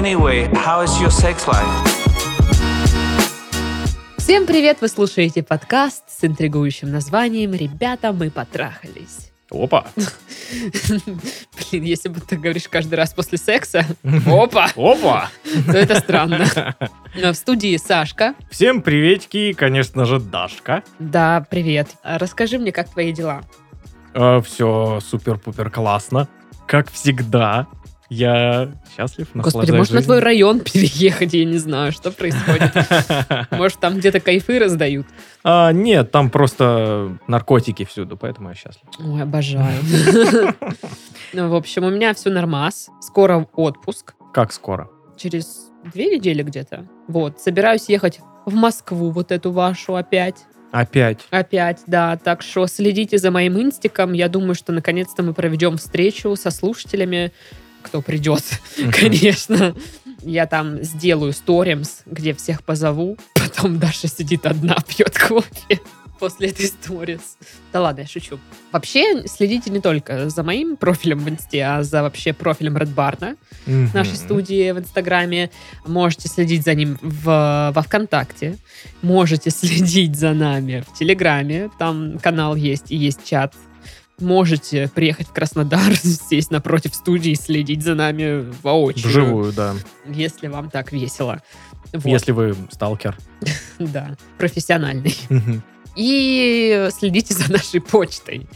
Anyway, how is your sex life? Всем привет! Вы слушаете подкаст с интригующим названием «Ребята, мы потрахались». Опа. Блин, если бы ты говоришь каждый раз после секса, опа, Опа. то это странно. Но в студии Сашка. Всем приветики, конечно же, Дашка. Да, привет. А Расскажи мне, как твои дела? все супер-пупер классно. Как всегда, я счастлив, Господи, может, на жизнью. твой район переехать? Я не знаю, что происходит. Может, там где-то кайфы раздают? А, нет, там просто наркотики всюду, поэтому я счастлив. Ой, обожаю. Ну, в общем, у меня все нормас. Скоро отпуск. Как скоро? через две недели где-то. Вот, собираюсь ехать в Москву, вот эту вашу опять. Опять. Опять, да. Так что следите за моим инстиком. Я думаю, что наконец-то мы проведем встречу со слушателями. Кто придет, конечно. Я там сделаю сторимс, где всех позову. Потом Даша сидит одна, пьет кофе после этой сторис. Да ладно, я шучу. Вообще, следите не только за моим профилем в инсте, а за вообще профилем Red Barn нашей Мгм. студии в Инстаграме. Можете следить за ним в, во Вконтакте. Можете следить за нами в Телеграме. Там канал есть и есть чат. Можете приехать в Краснодар, сесть напротив студии следить за нами воочию. Вживую, да. Если вам так весело. Вот, Если вы сталкер. Да, профессиональный. И следите за нашей почтой.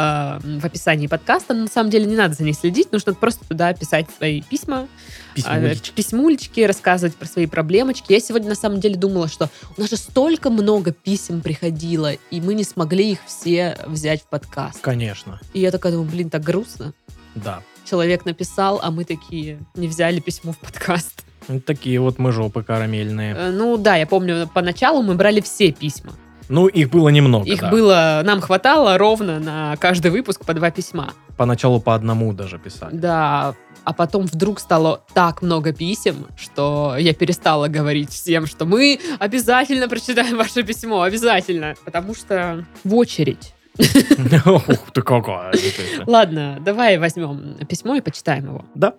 А, В описании подкаста. На самом деле не надо за ней следить, нужно просто туда писать свои письма, Письмулечки. письмулечки, рассказывать про свои проблемочки. Я сегодня на самом деле думала, что у нас же столько много писем приходило, и мы не смогли их все взять в подкаст. Конечно, И я такая думаю, блин, так грустно. да. Человек написал, а мы такие не взяли письмо в подкаст. Вот такие вот мы жопы карамельные. Э, Ну да, я помню, поначалу мы брали все письма. Ну, их было немного, Их да. было, нам хватало ровно на каждый выпуск по два письма. Поначалу по одному даже писали. Да, а потом вдруг стало так много писем, что я перестала говорить всем, что мы обязательно прочитаем ваше письмо, обязательно. Потому что в очередь. Ух ты какая. Ладно, давай возьмем письмо и почитаем его. Да,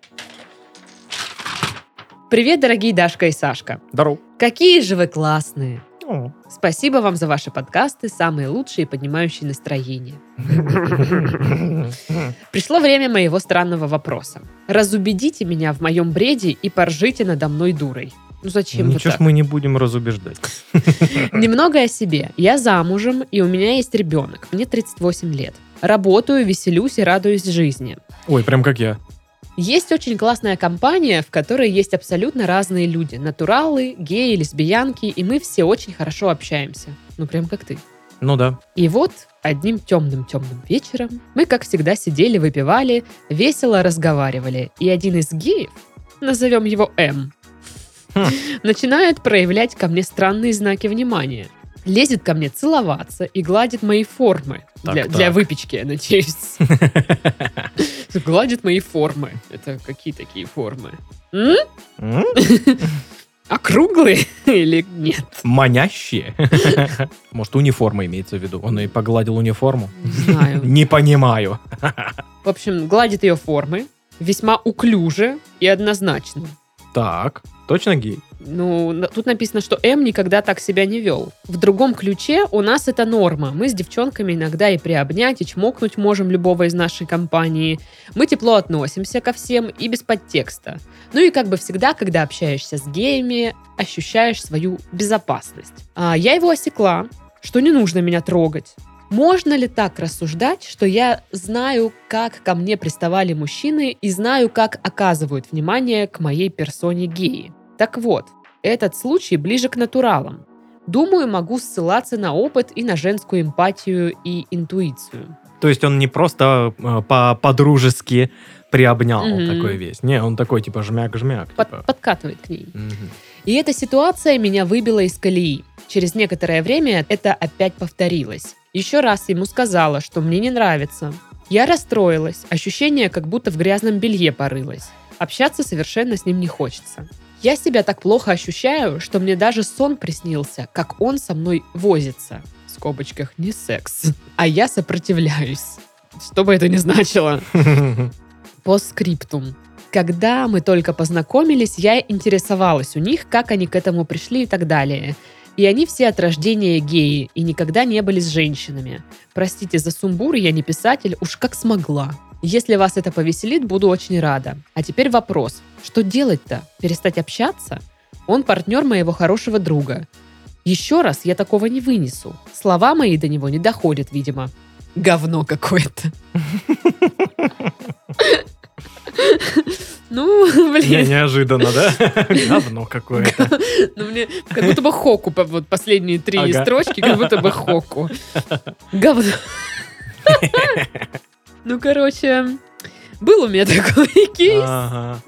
Привет, дорогие Дашка и Сашка. здорово. Какие же вы классные. О. Спасибо вам за ваши подкасты, самые лучшие, поднимающие настроение. Пришло время моего странного вопроса. Разубедите меня в моем бреде и поржите надо мной дурой. Ну зачем Ничего ж так? мы не будем разубеждать. Немного о себе. Я замужем, и у меня есть ребенок. Мне 38 лет. Работаю, веселюсь и радуюсь жизни. Ой, прям как я. Есть очень классная компания, в которой есть абсолютно разные люди. Натуралы, геи, лесбиянки, и мы все очень хорошо общаемся. Ну, прям как ты. Ну да. И вот одним темным-темным вечером мы, как всегда, сидели, выпивали, весело разговаривали. И один из геев, назовем его М, Хм. начинает проявлять ко мне странные знаки внимания. Лезет ко мне целоваться и гладит мои формы. Так, для, так. для выпечки, я надеюсь. Гладит мои формы. Это какие такие формы? Округлые или нет? Манящие. Может, униформа имеется в виду. Он и погладил униформу. Не знаю. Не понимаю. В общем, гладит ее формы весьма уклюже и однозначно. Так, точно гей? Ну, тут написано, что М никогда так себя не вел. В другом ключе у нас это норма. Мы с девчонками иногда и приобнять, и чмокнуть можем любого из нашей компании. Мы тепло относимся ко всем и без подтекста. Ну и как бы всегда, когда общаешься с геями, ощущаешь свою безопасность. А я его осекла, что не нужно меня трогать. Можно ли так рассуждать, что я знаю, как ко мне приставали мужчины и знаю, как оказывают внимание к моей персоне геи? Так вот, этот случай ближе к натуралам. Думаю, могу ссылаться на опыт и на женскую эмпатию и интуицию. То есть он не просто э, по- по-дружески приобнял Мгм. такой весь. Не, он такой типа жмяк-жмяк. Под- типа. подкатывает к ней. Мгм. И эта ситуация меня выбила из колеи. Через некоторое время это опять повторилось. Еще раз ему сказала, что мне не нравится. Я расстроилась, ощущение, как будто в грязном белье порылась. Общаться совершенно с ним не хочется. Я себя так плохо ощущаю, что мне даже сон приснился, как он со мной возится. В скобочках не секс. А я сопротивляюсь. Что бы это ни значило. По скриптум. Когда мы только познакомились, я интересовалась у них, как они к этому пришли и так далее. И они все от рождения геи и никогда не были с женщинами. Простите за сумбур, я не писатель, уж как смогла. Если вас это повеселит, буду очень рада. А теперь вопрос. Что делать-то? Перестать общаться? Он партнер моего хорошего друга. Еще раз я такого не вынесу. Слова мои до него не доходят, видимо. Говно какое-то. Ну, Не, блин. неожиданно, да? Говно какое-то. Ну, мне как будто бы хоку, вот последние три Ага. строчки, как будто бы хоку. Говно. Ну, короче, был у меня такой кейс. Ага.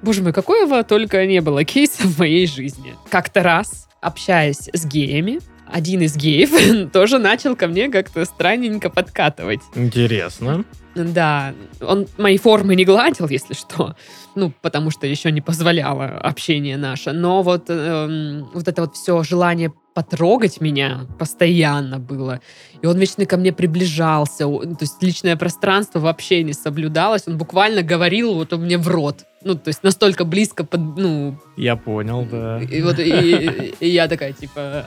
Боже мой, какого только не было кейса в моей жизни. Как-то раз, общаясь с геями, один из геев тоже начал ко мне как-то странненько подкатывать. Интересно. Да, он мои формы не гладил, если что. Ну, потому что еще не позволяло общение наше. Но вот, эм, вот это вот все желание потрогать меня постоянно было. И он вечно ко мне приближался. То есть личное пространство вообще не соблюдалось. Он буквально говорил вот мне в рот. Ну, то есть настолько близко, под, ну, Я понял, да. и вот и, и я такая, типа...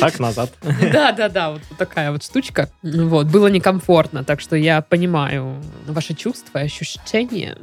Так, назад. Да, да, да, вот такая вот штучка. Вот, было некомфортно, так что я понимаю ваши чувства, ощущения.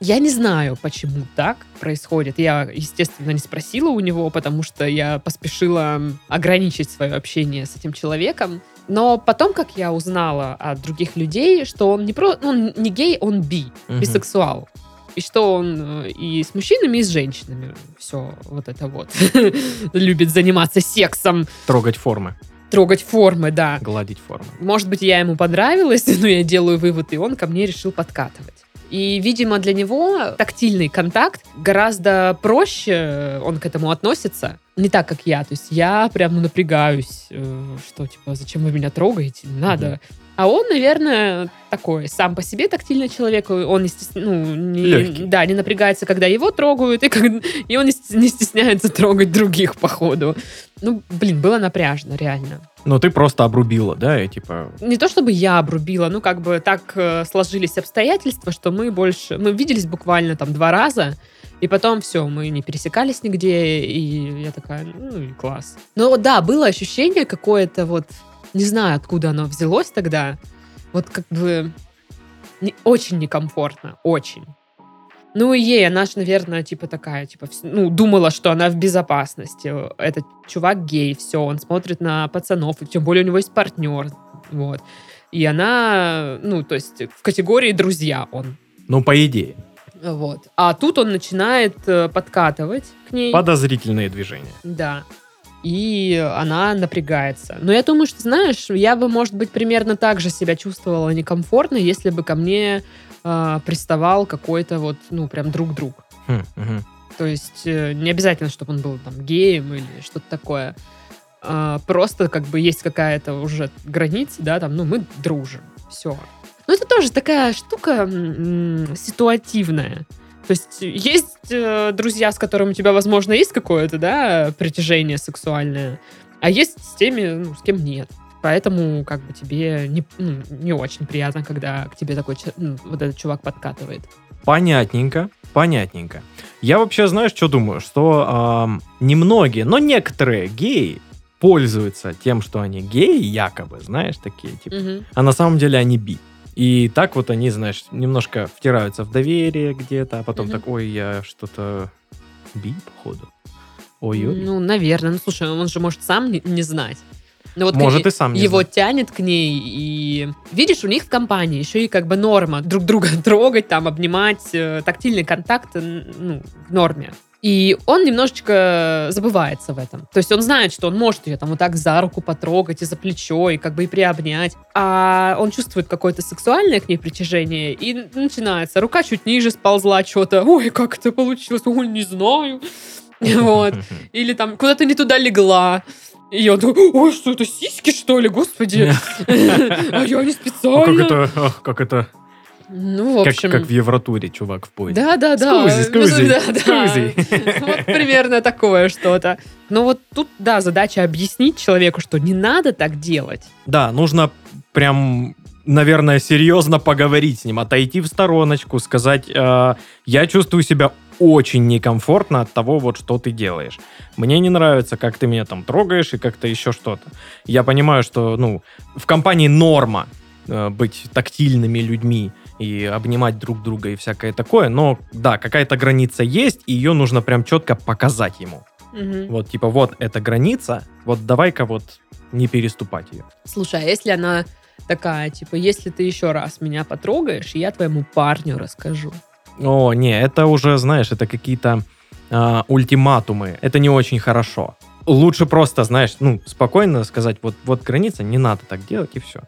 Я не знаю, почему так происходит. Я, естественно, не спросила у него, потому что я поспешила ограничить свое общение с этим человеком. Но потом, как я узнала от других людей, что он не про, ну, он не гей, он би, Мгм. бисексуал. И что он э, и с мужчинами, и с женщинами все вот это вот любит заниматься сексом, Трогать формы, трогать формы, да. гладить формы. Может быть, я ему понравилась, но я делаю вывод, и он ко мне решил подкатывать. И, видимо, для него тактильный контакт гораздо проще он к этому относится. Не так, как я. То есть я прям ну, напрягаюсь, э, что, типа, зачем вы меня трогаете? Не надо. Мгм. А он, наверное, такой сам по себе тактильный человек. Он не, стес- ну, не, Легкий. да, не напрягается, когда его трогают, и, как- и он не стес- не стесняется трогать других, походу. Ну, блин, было напряжно, реально Ну, ты просто обрубила, да, и типа... не то чтобы я обрубила, ну как бы так э, сложились обстоятельства, что мы больше, мы виделись буквально там два раза, и потом все, мы не пересекались нигде, и я такая, ну и класс. Но да, было ощущение какое-то вот, не знаю, откуда оно взялось тогда, вот как бы не- очень некомфортно, очень. Ну и ей, она же, наверное, типа такая, типа, ну, думала, что она в безопасности. Этот чувак гей, все, он смотрит на пацанов, и тем более у него есть партнер, вот. И она, ну, то есть в категории друзья он, Ну, по идее. вот. А тут он начинает э, подкатывать к ней. Подозрительные движения. Да. И она напрягается. Но я думаю, что, знаешь, я бы, может быть, примерно так же себя чувствовала некомфортно, если бы ко мне э, приставал какой-то вот, ну, прям друг-друг. Хм. То есть э, не обязательно, чтобы он был там геем или что-то такое. А, просто как бы есть какая-то уже граница, да, там, ну, мы дружим. Все. Но это тоже такая штука м, ситуативная. То есть есть э, друзья, с которыми у тебя, возможно, есть какое-то, да, притяжение сексуальное, а есть с теми, ну, с кем нет. Поэтому как бы тебе не, ну, не очень приятно, когда к тебе такой ну, вот этот чувак подкатывает. Понятненько, понятненько. Я вообще, знаешь, что думаю? Что ам, немногие, но некоторые геи пользуются тем, что они геи, якобы, знаешь, такие, типа. Мгм. А на самом деле они би. И так вот они, знаешь, немножко втираются в доверие где-то, а потом Мгм. так, ой, я что-то би, походу. Ой-ой. Ну, наверное. Ну, слушай, он же может сам не, не знать. Но вот Может, к- и сам не его знать. тянет к ней, и видишь, у них в компании еще и как бы норма друг друга трогать, там, обнимать, э, тактильный контакт, ну, в норме. И он немножечко забывается в этом. То есть он знает, что он может ее там вот так за руку потрогать и за плечо, и как бы и приобнять. А он чувствует какое-то сексуальное к ней притяжение, и начинается. Рука чуть ниже сползла, что-то. Ой, как это получилось? Ой, не знаю. Вот. Или там куда-то не туда легла. И я думаю, ой, что это, сиськи, что ли, господи? А я не Ну, как специально. это, как это, Ну, в как, общем... как в Евротуре, чувак в поезде. Да, да, да. Скузи, скузи, Да, да. скузи. Вот примерно такое что-то. Но вот тут, да, задача объяснить человеку, что не надо так делать. Да, нужно прям наверное, серьезно поговорить с ним, отойти в стороночку, сказать, э, я чувствую себя очень некомфортно от того, вот что ты делаешь. Мне не нравится, как ты меня там трогаешь и как-то еще что-то. Я понимаю, что, ну, в компании норма э, быть тактильными людьми и обнимать друг друга и всякое такое, но да, какая-то граница есть, и ее нужно прям четко показать ему. Мгм. Вот, типа, вот эта граница, вот давай-ка вот не переступать ее. Слушай, а если она такая, типа, если ты еще раз меня потрогаешь, я твоему парню расскажу. О, не, это уже, знаешь, это какие-то а, ультиматумы. Это не очень хорошо. Лучше просто, знаешь, ну, спокойно сказать, вот, вот граница, не надо так делать, и все.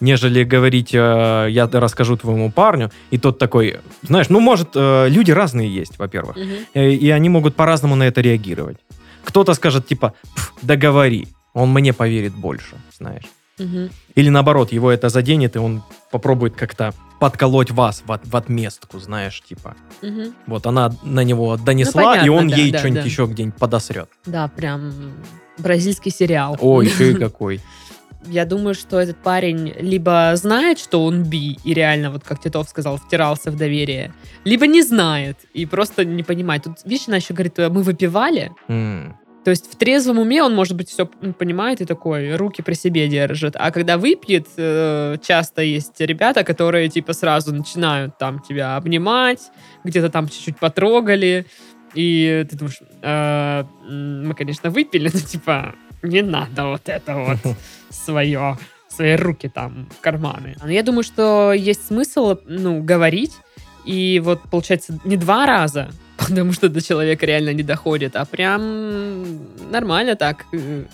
Нежели говорить, э, я расскажу твоему парню, и тот такой, знаешь, ну, может, э, люди разные есть, во-первых, Мгм. э, и они могут по-разному на это реагировать. Кто-то скажет, типа, «Пф, договори, он мне поверит больше, знаешь. Или наоборот, его это заденет, и он попробует как-то подколоть вас в, от- в отместку, знаешь, типа. Вот она на него донесла, Ну, понятно, и он да, ей да, что-нибудь да. еще где-нибудь подосрет. Да, прям бразильский сериал. О, еще и какой. Я думаю, что этот парень либо знает, что он би, и реально, вот как Титов сказал, втирался в доверие, либо не знает и просто не понимает. Тут, видишь, она еще говорит, мы выпивали, М. То есть в трезвом уме он, может быть, все понимает и такой, руки при себе держит. А когда выпьет, э, часто есть ребята, которые типа сразу начинают там тебя обнимать, где-то там чуть-чуть потрогали. И ты думаешь, «Э, мы, конечно, выпили, но типа не надо вот это вот свое, свои руки там в карманы. Но я думаю, что есть смысл, ну, говорить, и вот, получается, не два раза, потому что до человека реально не доходит, а прям нормально так, э,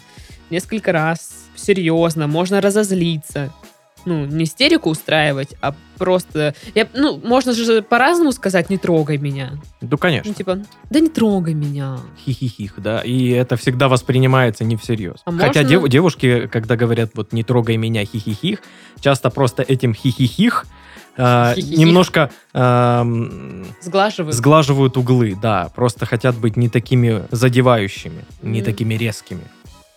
несколько раз, серьезно, можно разозлиться. Ну, не истерику устраивать, а просто... Я, ну, можно же по-разному сказать «не трогай меня». Ну, Ну, конечно. типа, да не трогай меня. Хихихих, да. И это всегда воспринимается не всерьез. А Хотя можно- дев- девушки, когда говорят вот не трогай меня хихихих, часто просто этим хихихих э, немножко эм, Сглаживаю. сглаживают углы, да. Просто хотят быть не такими задевающими, не такими резкими.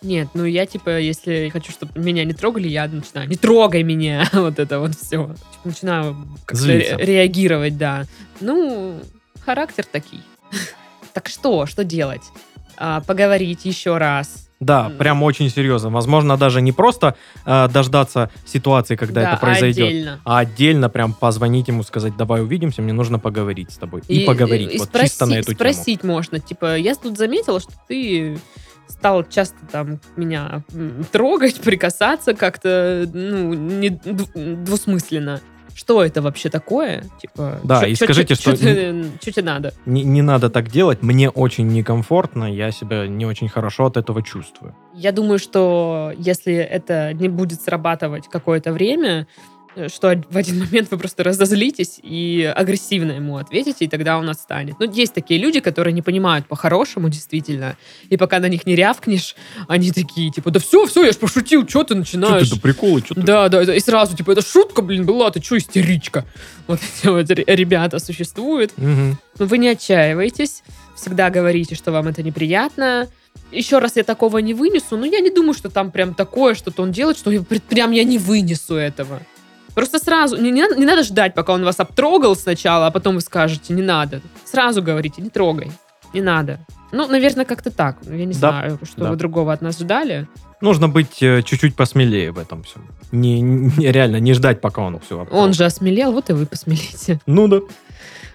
Нет, ну я типа, если хочу, чтобы меня не трогали, я начинаю, не трогай меня, вот это вот все. начинаю как-то ре- реагировать, да. Ну, характер такий. Так что, что делать? А, поговорить еще раз. Да, М. прям очень серьезно. Возможно, даже не просто э, дождаться ситуации, когда Да, это произойдет, отдельно. а отдельно прям позвонить ему, сказать, давай увидимся, мне нужно поговорить с тобой. И, поговорить, и вот спроси- чисто на эту тему. спросить можно, типа, я тут заметила, что ты стал часто там меня трогать, прикасаться как-то, ну, не дв- двусмысленно. Что это вообще такое? Типа, Да, и скажите, что- Что тебе надо? Не, не надо так делать, мне очень некомфортно, я себя не очень хорошо от этого чувствую. Я думаю, что если это не будет срабатывать какое-то время, что в один момент вы просто разозлитесь и агрессивно ему ответите, и тогда он отстанет. Ну, есть такие люди, которые не понимают по-хорошему действительно, и пока на них не рявкнешь, они такие, типа, да все, все, я ж пошутил, что ты начинаешь? приколы, что Да, да, да, и сразу, типа, это шутка, блин, была, ты что, истеричка? Вот эти вот ре- ребята существуют. Но вы не отчаивайтесь, всегда говорите, что вам это неприятно. Еще раз я такого не вынесу, но я не думаю, что там прям такое что-то он делает, что я пр- прям я не вынесу этого. Просто сразу, не, не надо, не надо ждать, пока он вас обтрогал сначала, а потом вы скажете, не надо. Сразу говорите, не трогай, не надо. Ну, наверное, как-то так. Я не Да, знаю, что да. вы другого от нас ждали. Нужно быть э, чуть-чуть посмелее в этом всем. Не, не- реально, не ждать, пока он все Он же осмелел, вот и вы посмелите. Ну да.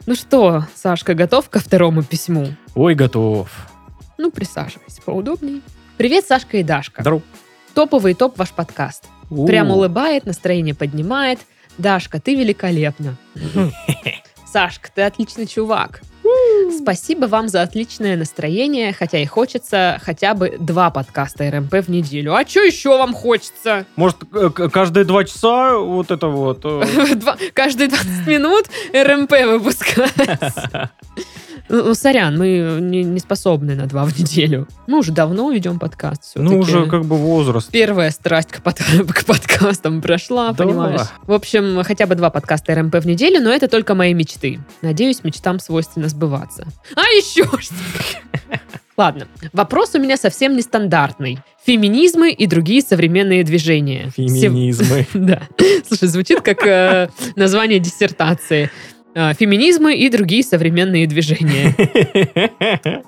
Ну что, Сашка, готов ко второму письму? Ой, готов. Ну, присаживайся поудобней. Привет, Сашка и Дашка. Здорово. Топовый топ ваш подкаст. Прям У. улыбает, настроение поднимает. Дашка, ты великолепна. Сашка, ты отличный чувак. Спасибо вам за отличное настроение, хотя и хочется хотя бы два подкаста РМП в неделю. А что еще вам хочется? Может, э, каждые два часа вот это вот... э, каждые 20 минут РМП выпускать. Ну, ну, сорян, мы не, не способны на два в неделю. Мы уже давно ведем подкаст. всё-таки. Ну, уже как бы возраст. Первая страсть к, под- к подкастам прошла, Да. понимаешь? В общем, хотя бы два подкаста РМП в неделю, но это только мои мечты. Надеюсь, мечтам свойственно сбываться. А еще что? Ладно, вопрос у меня совсем нестандартный. Феминизмы и другие современные движения. Сев- Феминизмы. Да. Слушай, звучит как э, название диссертации. Э, Феминизмы и другие современные движения.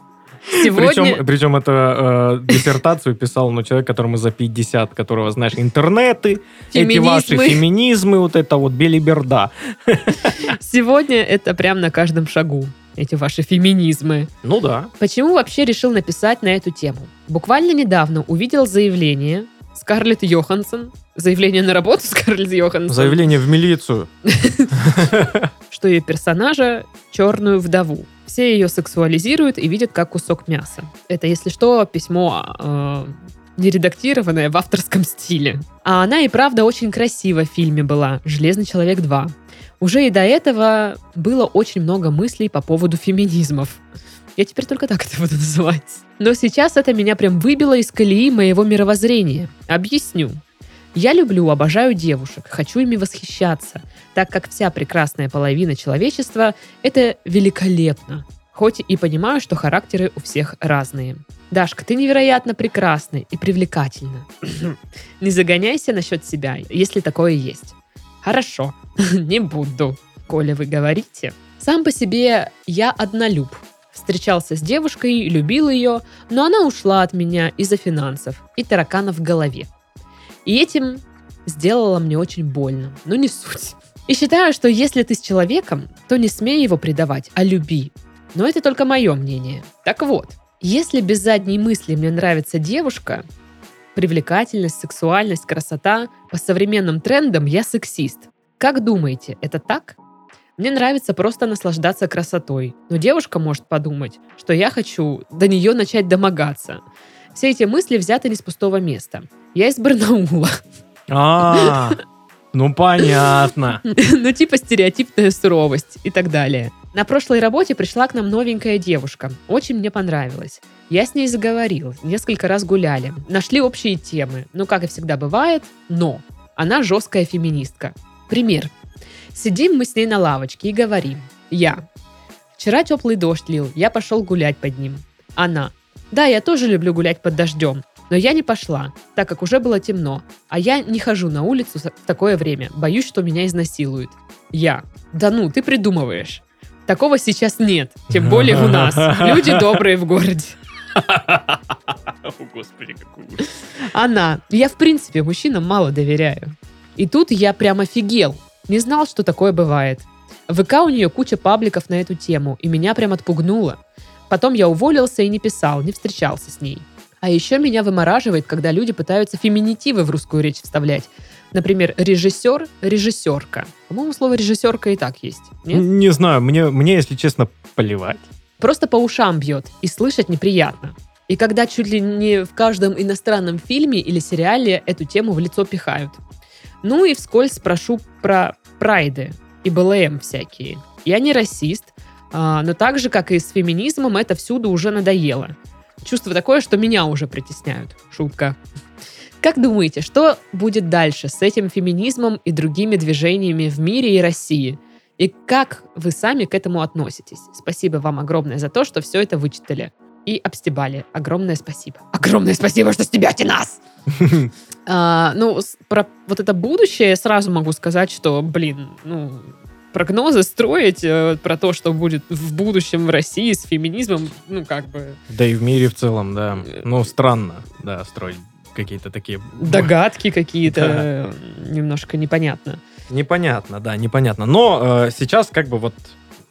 Сегодня... Причем, причем это э, диссертацию писал ну, человек, которому за 50, которого, знаешь, интернеты, эти ваши Феминизмы. феминизмы, вот это вот белиберда. Сегодня это прям на каждом шагу. Эти ваши феминизмы. Ну да. Почему вообще решил написать на эту тему? Буквально недавно увидел заявление Скарлетт Йоханссон, заявление на работу Скарлетт Йоханссон, Заявление в милицию. что ее персонажа черную вдову. Все ее сексуализируют и видят как кусок мяса. Это, если что, письмо э, нередактированное в авторском стиле. А она и правда очень красиво в фильме была «Железный человек 2». Уже и до этого было очень много мыслей по поводу феминизмов. Я теперь только так это буду называть. Но сейчас это меня прям выбило из колеи моего мировоззрения. Объясню. Я люблю, обожаю девушек, хочу ими восхищаться, так как вся прекрасная половина человечества – это великолепно. Хоть и понимаю, что характеры у всех разные. Дашка, ты невероятно прекрасна и привлекательна. Не загоняйся насчет себя, если такое есть. Хорошо, не буду, коли вы говорите. Сам по себе я однолюб. Встречался с девушкой, любил ее, но она ушла от меня из-за финансов и тараканов в голове. И этим сделала мне очень больно, но не суть. И считаю, что если ты с человеком, то не смей его предавать, а люби. Но это только мое мнение. Так вот, если без задней мысли мне нравится девушка, привлекательность, сексуальность, красота, по современным трендам я сексист. Как думаете, это так? Мне нравится просто наслаждаться красотой, но девушка может подумать, что я хочу до нее начать домогаться. Все эти мысли взяты не с пустого места. Я из Барнаула. А, ну понятно. ну, типа стереотипная суровость и так далее. На прошлой работе пришла к нам новенькая девушка. Очень мне понравилось. Я с ней заговорил, несколько раз гуляли, нашли общие темы. Ну, как и всегда бывает, но она жесткая феминистка. Пример. Сидим мы с ней на лавочке и говорим. Я. Вчера теплый дождь лил, я пошел гулять под ним. Она. Да, я тоже люблю гулять под дождем, но я не пошла, так как уже было темно, а я не хожу на улицу в такое время, боюсь, что меня изнасилуют. Я. Да ну, ты придумываешь. Такого сейчас нет, тем более у нас. Люди добрые в городе. О, господи, какой. Она. Я, в принципе, мужчинам мало доверяю. И тут я прям офигел. Не знал, что такое бывает. В ВК у нее куча пабликов на эту тему, и меня прям отпугнуло. Потом я уволился и не писал, не встречался с ней. А еще меня вымораживает, когда люди пытаются феминитивы в русскую речь вставлять. Например, режиссер, режиссерка. По-моему, слово режиссерка и так есть. Нет? Не знаю, мне, мне, если честно, плевать. Просто по ушам бьет, и слышать неприятно. И когда чуть ли не в каждом иностранном фильме или сериале эту тему в лицо пихают. Ну и вскользь спрошу про прайды и БЛМ всякие. Я не расист, а, но так же, как и с феминизмом, это всюду уже надоело. Чувство такое, что меня уже притесняют. Шутка. Как думаете, что будет дальше с этим феминизмом и другими движениями в мире и России? И как вы сами к этому относитесь? Спасибо вам огромное за то, что все это вычитали и обстебали. Огромное спасибо. Огромное спасибо, что стебете нас! А, ну, про вот это будущее сразу могу сказать, что, блин, ну, прогнозы строить э, про то, что будет в будущем в России с феминизмом, ну, как бы Да и в мире в целом, да. Ну, странно, да, строить какие-то такие... догадки какие-то э, немножко непонятно. Непонятно, да, непонятно. Но э, сейчас как бы вот,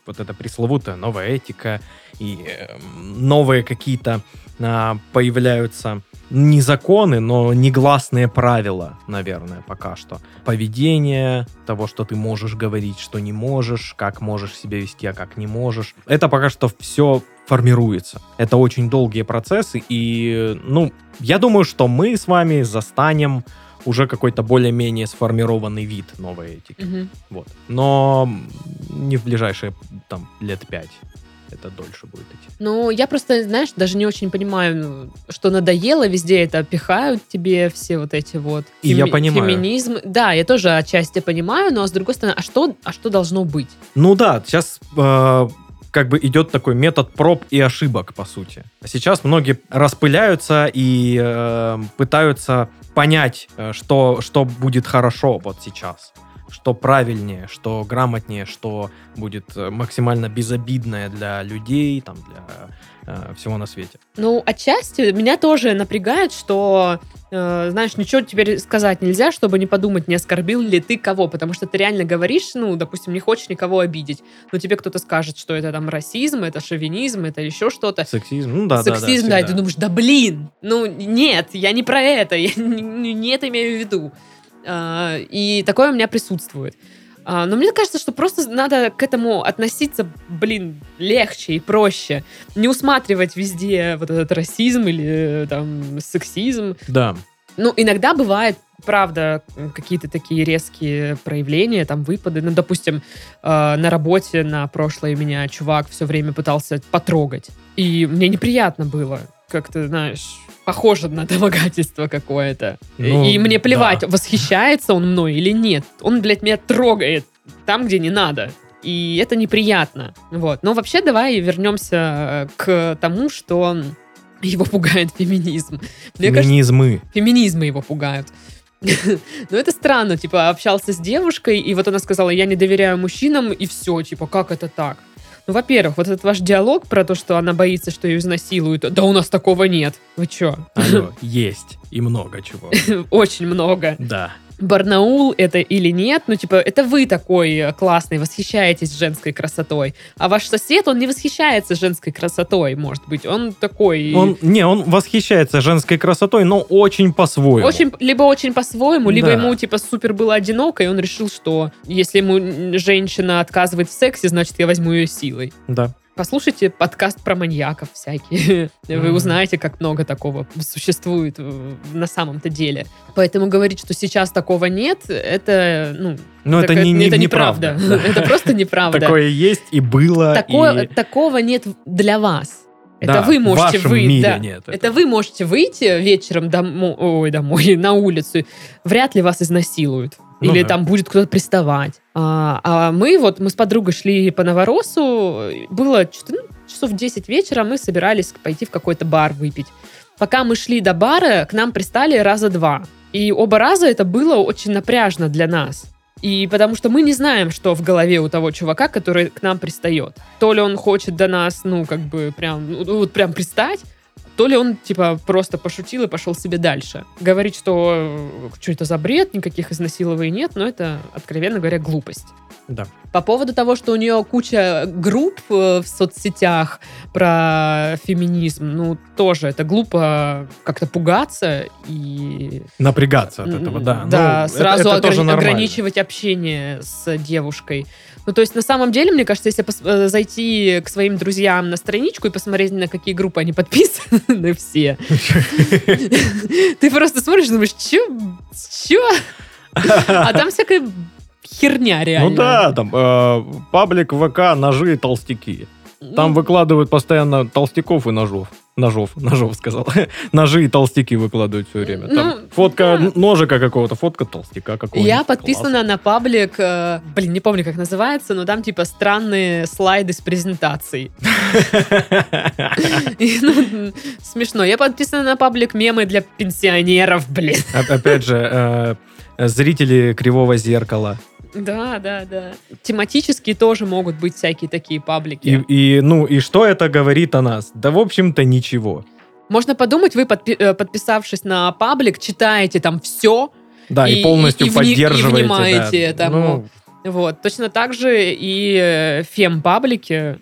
вот эта пресловутая новая этика и э, новые какие-то а, появляются не законы, но негласные правила, наверное, пока что. Поведение, того, что ты можешь говорить, что не можешь, как можешь себя вести, а как не можешь. Это пока что все формируется. Это очень долгие процессы, и, ну, я думаю, что мы с вами застанем уже какой-то более-менее сформированный вид новой этики. Мгм. Вот. Но не в ближайшие там лет пять. Это дольше будет идти. Ну, я просто, знаешь, даже не очень понимаю, ну, что надоело, везде это пихают тебе все вот эти вот... И я понимаю. Феминизм. Да, я тоже отчасти понимаю, но с другой стороны, а что, а что должно быть? Ну да, сейчас э, как бы идет такой метод проб и ошибок, по сути. А Сейчас многие распыляются и э, пытаются понять, э, что, что будет хорошо вот сейчас. Что правильнее, что грамотнее, что будет э, максимально безобидное для людей, там, для э, всего на свете. Ну, отчасти меня тоже напрягает, что, э, знаешь, ничего теперь сказать нельзя, чтобы не подумать, не оскорбил ли ты кого, потому что ты реально говоришь, ну, допустим, не хочешь никого обидеть, но тебе кто-то скажет, что это там расизм, это шовинизм, это еще что-то. Сексизм, ну да, да, да. Сексизм, да, и ты думаешь, да блин, ну нет, я не про это, я не, не это имею в виду. А, и такое у меня присутствует. А, но мне кажется, что просто надо к этому относиться, блин, легче и проще. Не усматривать везде вот этот расизм или э, там сексизм. Да. Ну, иногда бывает, правда, какие-то такие резкие проявления, там, выпады. Ну, допустим, э, на работе на прошлое меня чувак все время пытался потрогать. И мне неприятно было. Как-то, знаешь, похоже на домогательство какое-то. Ну, и мне плевать, да. восхищается он мной или нет. Он, блядь, меня трогает там, где не надо. И это неприятно. Вот. Но вообще давай вернемся э, к тому, что его пугает феминизм. Мне кажется, Феминизмы. феминизмы его пугают. Ну, это странно, типа, общался с девушкой, и вот она сказала, я не доверяю мужчинам, и все, типа, как это так? Ну, во-первых, вот этот ваш диалог про то, что она боится, что ее изнасилуют, да у нас такого нет. Вы чё? Алло, есть. И много чего. Очень много. Да. Барнаул это или нет, ну, типа, это вы такой э, классный, восхищаетесь женской красотой. А ваш сосед, он не восхищается женской красотой, может быть. Он такой... Он, не, он восхищается женской красотой, но очень по-своему. Очень, либо очень по-своему, либо Да. ему типа супер было одиноко, и он решил, что если ему женщина отказывает в сексе, значит я возьму ее силой. Да. Послушайте подкаст про маньяков всякие. Вы узнаете, как много такого существует на самом-то деле. Поэтому говорить, что сейчас такого нет, это, ну, Но это такая- не, не, это неправда. неправда. Да. Это просто неправда. Такое есть и было. Такое- и... Такого нет для вас. Это Да, вы можете выйти. да. нет Это этого. вы можете выйти вечером домой, ой, домой, на улицу. Вряд ли вас изнасилуют. Ну Или да. там будет кто-то приставать. А, а мы вот, мы с подругой шли по Новоросу. Было ну, часов 10 вечера, мы собирались пойти в какой-то бар выпить. Пока мы шли до бара, к нам пристали раза два. И оба раза это было очень напряжно для нас. И потому что мы не знаем, что в голове у того чувака, который к нам пристает. То ли он хочет до нас, ну, как бы прям, ну, вот прям пристать, то ли он, типа, просто пошутил и пошел себе дальше. Говорит, что что это за бред, никаких изнасилований нет, но это, откровенно говоря, глупость. Да. По поводу того, что у нее куча групп э, в соцсетях про феминизм, ну, тоже это глупо как-то пугаться и... Напрягаться от этого, да. Да, Ну, сразу это, это ограни- ограничивать общение с девушкой. Ну, то есть, на самом деле, мне кажется, если э, зайти к своим друзьям на страничку и посмотреть, на какие группы они подписаны все, ты просто смотришь и думаешь, чё? Чё? А там всякая херня реально. Ну да, там э, паблик ВК, ножи и толстяки. Там Ну, выкладывают постоянно толстяков и ножов. Ножов, ножов сказал. Ножи и толстяки выкладывают все время. Там Ну, фотка да. ножика какого-то, фотка толстяка какого-то. Я подписана на паблик, э, блин, не помню, как называется, но там типа странные слайды с презентацией. Ну, Смешно. Я подписана на паблик мемы для пенсионеров, блин. Оп- Опять же, э, зрители кривого зеркала. Да, да, да. Тематические тоже могут быть всякие такие И, паблики. и, ну, и что это говорит о нас? Да, в общем-то, ничего. Можно подумать, вы, подпи- э, подписавшись на паблик, читаете там все, Да, и, И- полностью и- и вни- и поддерживаете. внимаете да. этому. Ну, Вот. Точно так же и э, фем-паблики.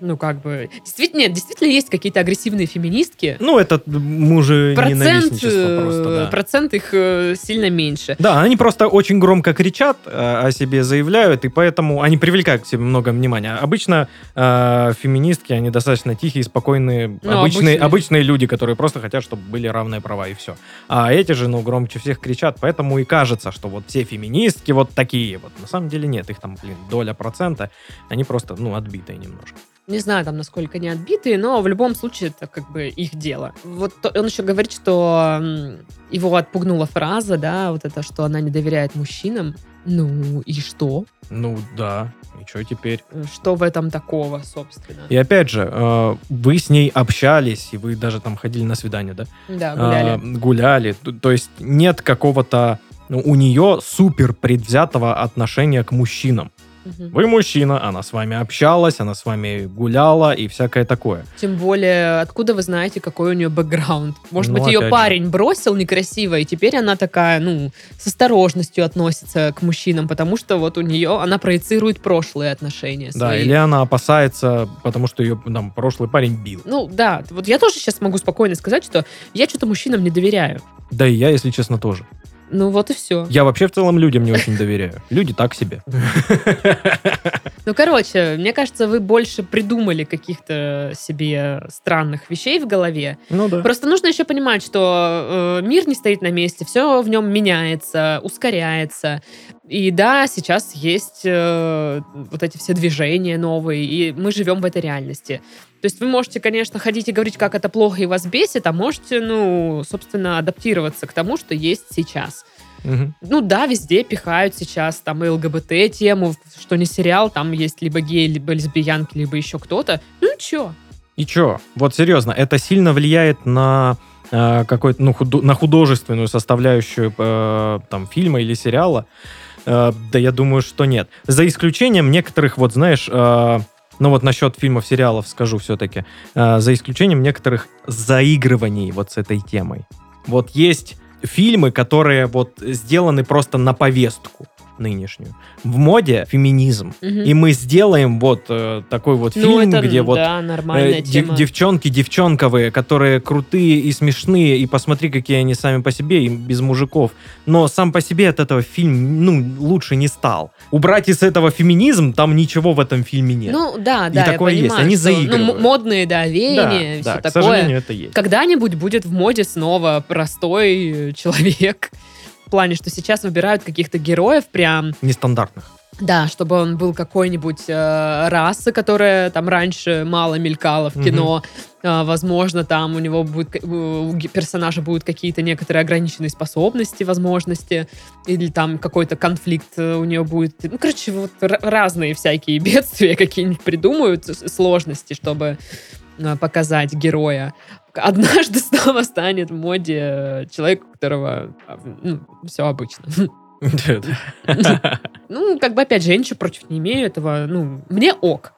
Ну, как бы... Действительно, нет, действительно есть какие-то агрессивные феминистки. ну, это мужа Процент, ненавистничество просто, э, да. процент их э, сильно меньше. Да, они просто очень громко кричат э, о себе, заявляют, и поэтому они привлекают к себе много внимания. Обычно э, феминистки, они достаточно тихие, спокойные, Ну, обычные, обычные. обычные люди, которые просто хотят, чтобы были равные права, и все. А эти же, ну, громче всех кричат, поэтому и кажется, что вот все феминистки вот такие вот. На самом деле нет, их там, блин, доля процента, они просто, ну, отбитые немножко. Не знаю, там, насколько они отбитые, но в любом случае это как бы их дело. Вот он еще говорит, что его отпугнула фраза, да, вот это, что она не доверяет мужчинам. Ну и что? Ну да, и что теперь? Что в этом такого, собственно? И опять же, э, вы с ней общались, и вы даже там ходили на свидание, да? Да, гуляли. А, гуляли. То, то есть нет какого-то ну, у нее супер предвзятого отношения к мужчинам. Мгм. Вы мужчина, она с вами общалась, она с вами гуляла и всякое такое. Тем более, откуда вы знаете, какой у нее бэкграунд? Может Ну, быть, ее опять же. парень бросил некрасиво, и теперь она такая, ну, с осторожностью относится к мужчинам, потому что вот у нее, она проецирует прошлые отношения Да, свои. или она опасается, потому что ее там прошлый парень бил. Ну, да, вот я тоже сейчас могу спокойно сказать, что я что-то мужчинам не доверяю. Да и я, если честно, тоже. Ну, вот и все. Я вообще в целом людям не очень доверяю. Люди так себе. Ну, короче, мне кажется, вы больше придумали каких-то себе странных вещей в голове. Ну да. Просто нужно еще понимать, что э, мир не стоит на месте, все в нем меняется, ускоряется. И да, сейчас есть э, вот эти все движения новые, и мы живем в этой реальности. То есть вы можете, конечно, ходить и говорить, как это плохо и вас бесит, а можете, ну, собственно, адаптироваться к тому, что есть сейчас. Мгм. Ну да, везде пихают сейчас там и ЛГБТ-тему, что не сериал, там есть либо геи, либо лесбиянки, либо еще кто-то. Ну и чё? И чё? Вот серьезно, это сильно влияет на э, какой-то, ну, худо- на художественную составляющую э, там фильма или сериала? Э, да я думаю, что нет. За исключением некоторых, вот знаешь, э, ну вот насчет фильмов, сериалов скажу все-таки, э, за исключением некоторых заигрываний вот с этой темой. Вот есть фильмы, которые вот сделаны просто на повестку нынешнюю. В моде феминизм. Мгм. И мы сделаем вот э, такой вот ну, фильм, это, где вот да, нормальная Э, дев- девчонки девчонковые, которые крутые и смешные, и посмотри, какие они сами по себе, и без мужиков. Но сам по себе от этого фильм, ну, лучше не стал. Убрать из этого феминизм, там ничего в этом фильме нет. Ну, да, И да, такое я есть, понимаю, они что, ну, заигрывают. м- модные, да, да, веяния, да, все к такое. сожалению, это есть. Когда-нибудь будет в моде снова простой человек. В плане, что сейчас выбирают каких-то героев прям, Нестандартных. да, чтобы он был какой-нибудь э, расы, которая там раньше мало мелькала в кино. А, возможно, там у него будет, у персонажа будут какие-то некоторые ограниченные способности, возможности, или там какой-то конфликт э, у нее будет. Ну, короче, вот разные всякие бедствия какие-нибудь придумают, сложности, чтобы э, показать героя. Однажды снова станет в моде э, человек, у которого все обычно. Ну, как бы, опять же, я ничего против не имею этого. Ну, мне ок.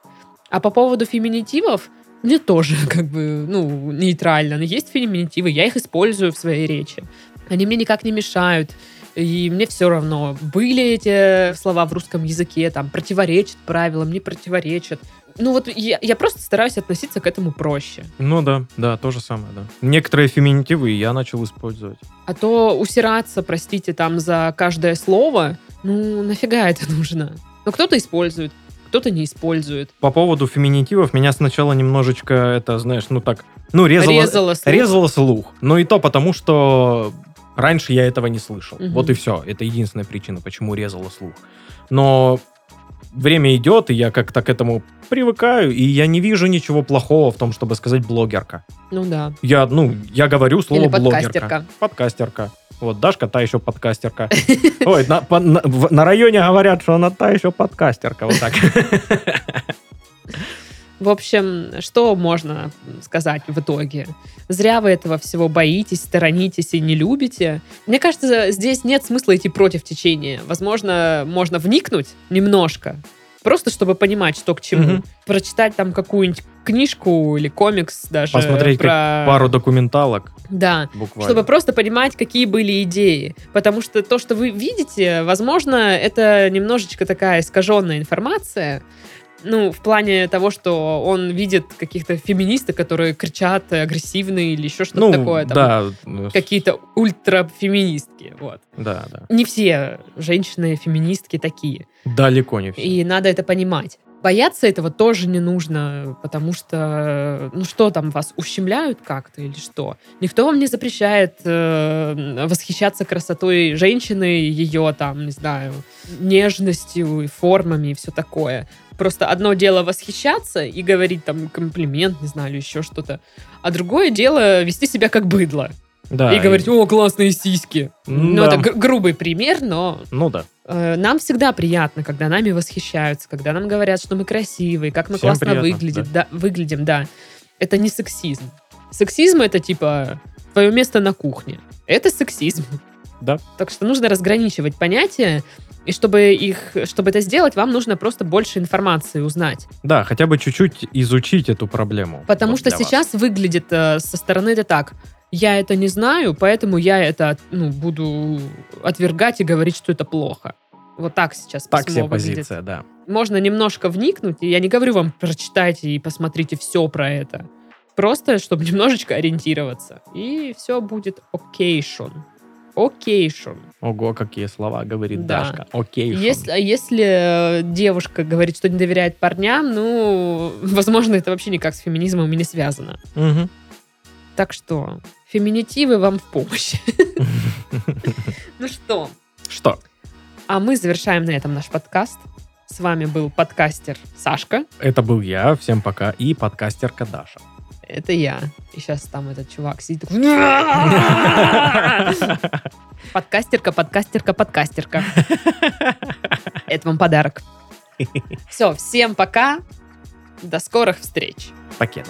А по поводу феминитивов, мне тоже, как бы, ну, нейтрально. Но есть феминитивы, я их использую в своей речи. Они мне никак не мешают. И мне все равно, были эти слова в русском языке, там, противоречат правилам, не противоречат. Ну вот я, я просто стараюсь относиться к этому проще. Ну да, да, то же самое, да. Некоторые феминитивы я начал использовать. А то усираться, простите, там за каждое слово, ну нафига это нужно? Ну кто-то использует, кто-то не использует. По поводу феминитивов меня сначала немножечко это, знаешь, ну так, ну резало, Резало слух. резало слух. Но и то потому, что раньше я этого не слышал. Мгм. Вот и все. Это единственная причина, почему резало слух. Но время идет, и я как-то к этому привыкаю, и я не вижу ничего плохого в том, чтобы сказать блогерка. Ну да. Я, ну, я говорю слово Или блогерка. подкастерка. Подкастерка. Вот, Дашка та еще подкастерка. Ой, на, по- на- в- на районе говорят, что она та еще подкастерка. Вот так. В общем, что можно сказать в итоге? Зря вы этого всего боитесь, сторонитесь и не любите. Мне кажется, здесь нет смысла идти против течения. Возможно, можно вникнуть немножко, просто чтобы понимать, что к чему. Мгм. Прочитать там какую-нибудь книжку или комикс даже Посмотреть про... Пару документалок Да, буквально. чтобы просто понимать, какие были идеи. Потому что то, что вы видите, возможно, это немножечко такая искаженная информация. Ну, в плане того, что он видит каких-то феминисток, которые кричат агрессивные или еще что-то ну, такое. Там, да, ну, Какие-то ультрафеминистки. Вот. да, да. Не все женщины-феминистки такие. Далеко не все. И надо это понимать. Бояться этого тоже не нужно, потому что, ну что там, вас ущемляют как-то или что? Никто вам не запрещает э, восхищаться красотой женщины, ее там, не знаю, нежностью и формами и все такое. Просто одно дело восхищаться и говорить там комплимент, не знаю, или еще что-то, а другое дело вести себя как быдло Да, и говорить, о, классные сиськи. М, Ну, да. это гр- грубый пример, но Ну да. Э, Нам всегда приятно, когда нами восхищаются, когда нам говорят, что мы красивые, как мы Всем классно приятно, выглядим, да. выглядим, да. Это не сексизм. Сексизм это типа твое место на кухне. Это сексизм. Да. Так что нужно разграничивать понятия, и чтобы их, чтобы это сделать, вам нужно просто больше информации узнать. Да, хотя бы чуть-чуть изучить эту проблему. Потому Вот что для вас. сейчас выглядит э, со стороны это так. Я это не знаю, поэтому я это ну, буду отвергать и говорить, что это плохо. Вот так сейчас Так письмо себе выглядит. позиция, да. Можно немножко вникнуть, и я не говорю вам, прочитайте и посмотрите все про это. Просто, чтобы немножечко ориентироваться. И все будет окейшон. Окейшон. Ого, какие слова говорит Да. Дашка. Окей. Шон. Если, а если э, девушка говорит, что не доверяет парням, ну, возможно, это вообще никак с феминизмом и не связано. Мгм. Так что, феминитивы вам в помощь. Ну что, Что? А мы завершаем на этом наш подкаст. С вами был подкастер Сашка. Это был я. Всем пока. И подкастерка Даша. Это я. И сейчас там этот чувак сидит. такой, Подкастерка, подкастерка, подкастерка. Это вам подарок. Все, всем пока. До скорых встреч. Пакет.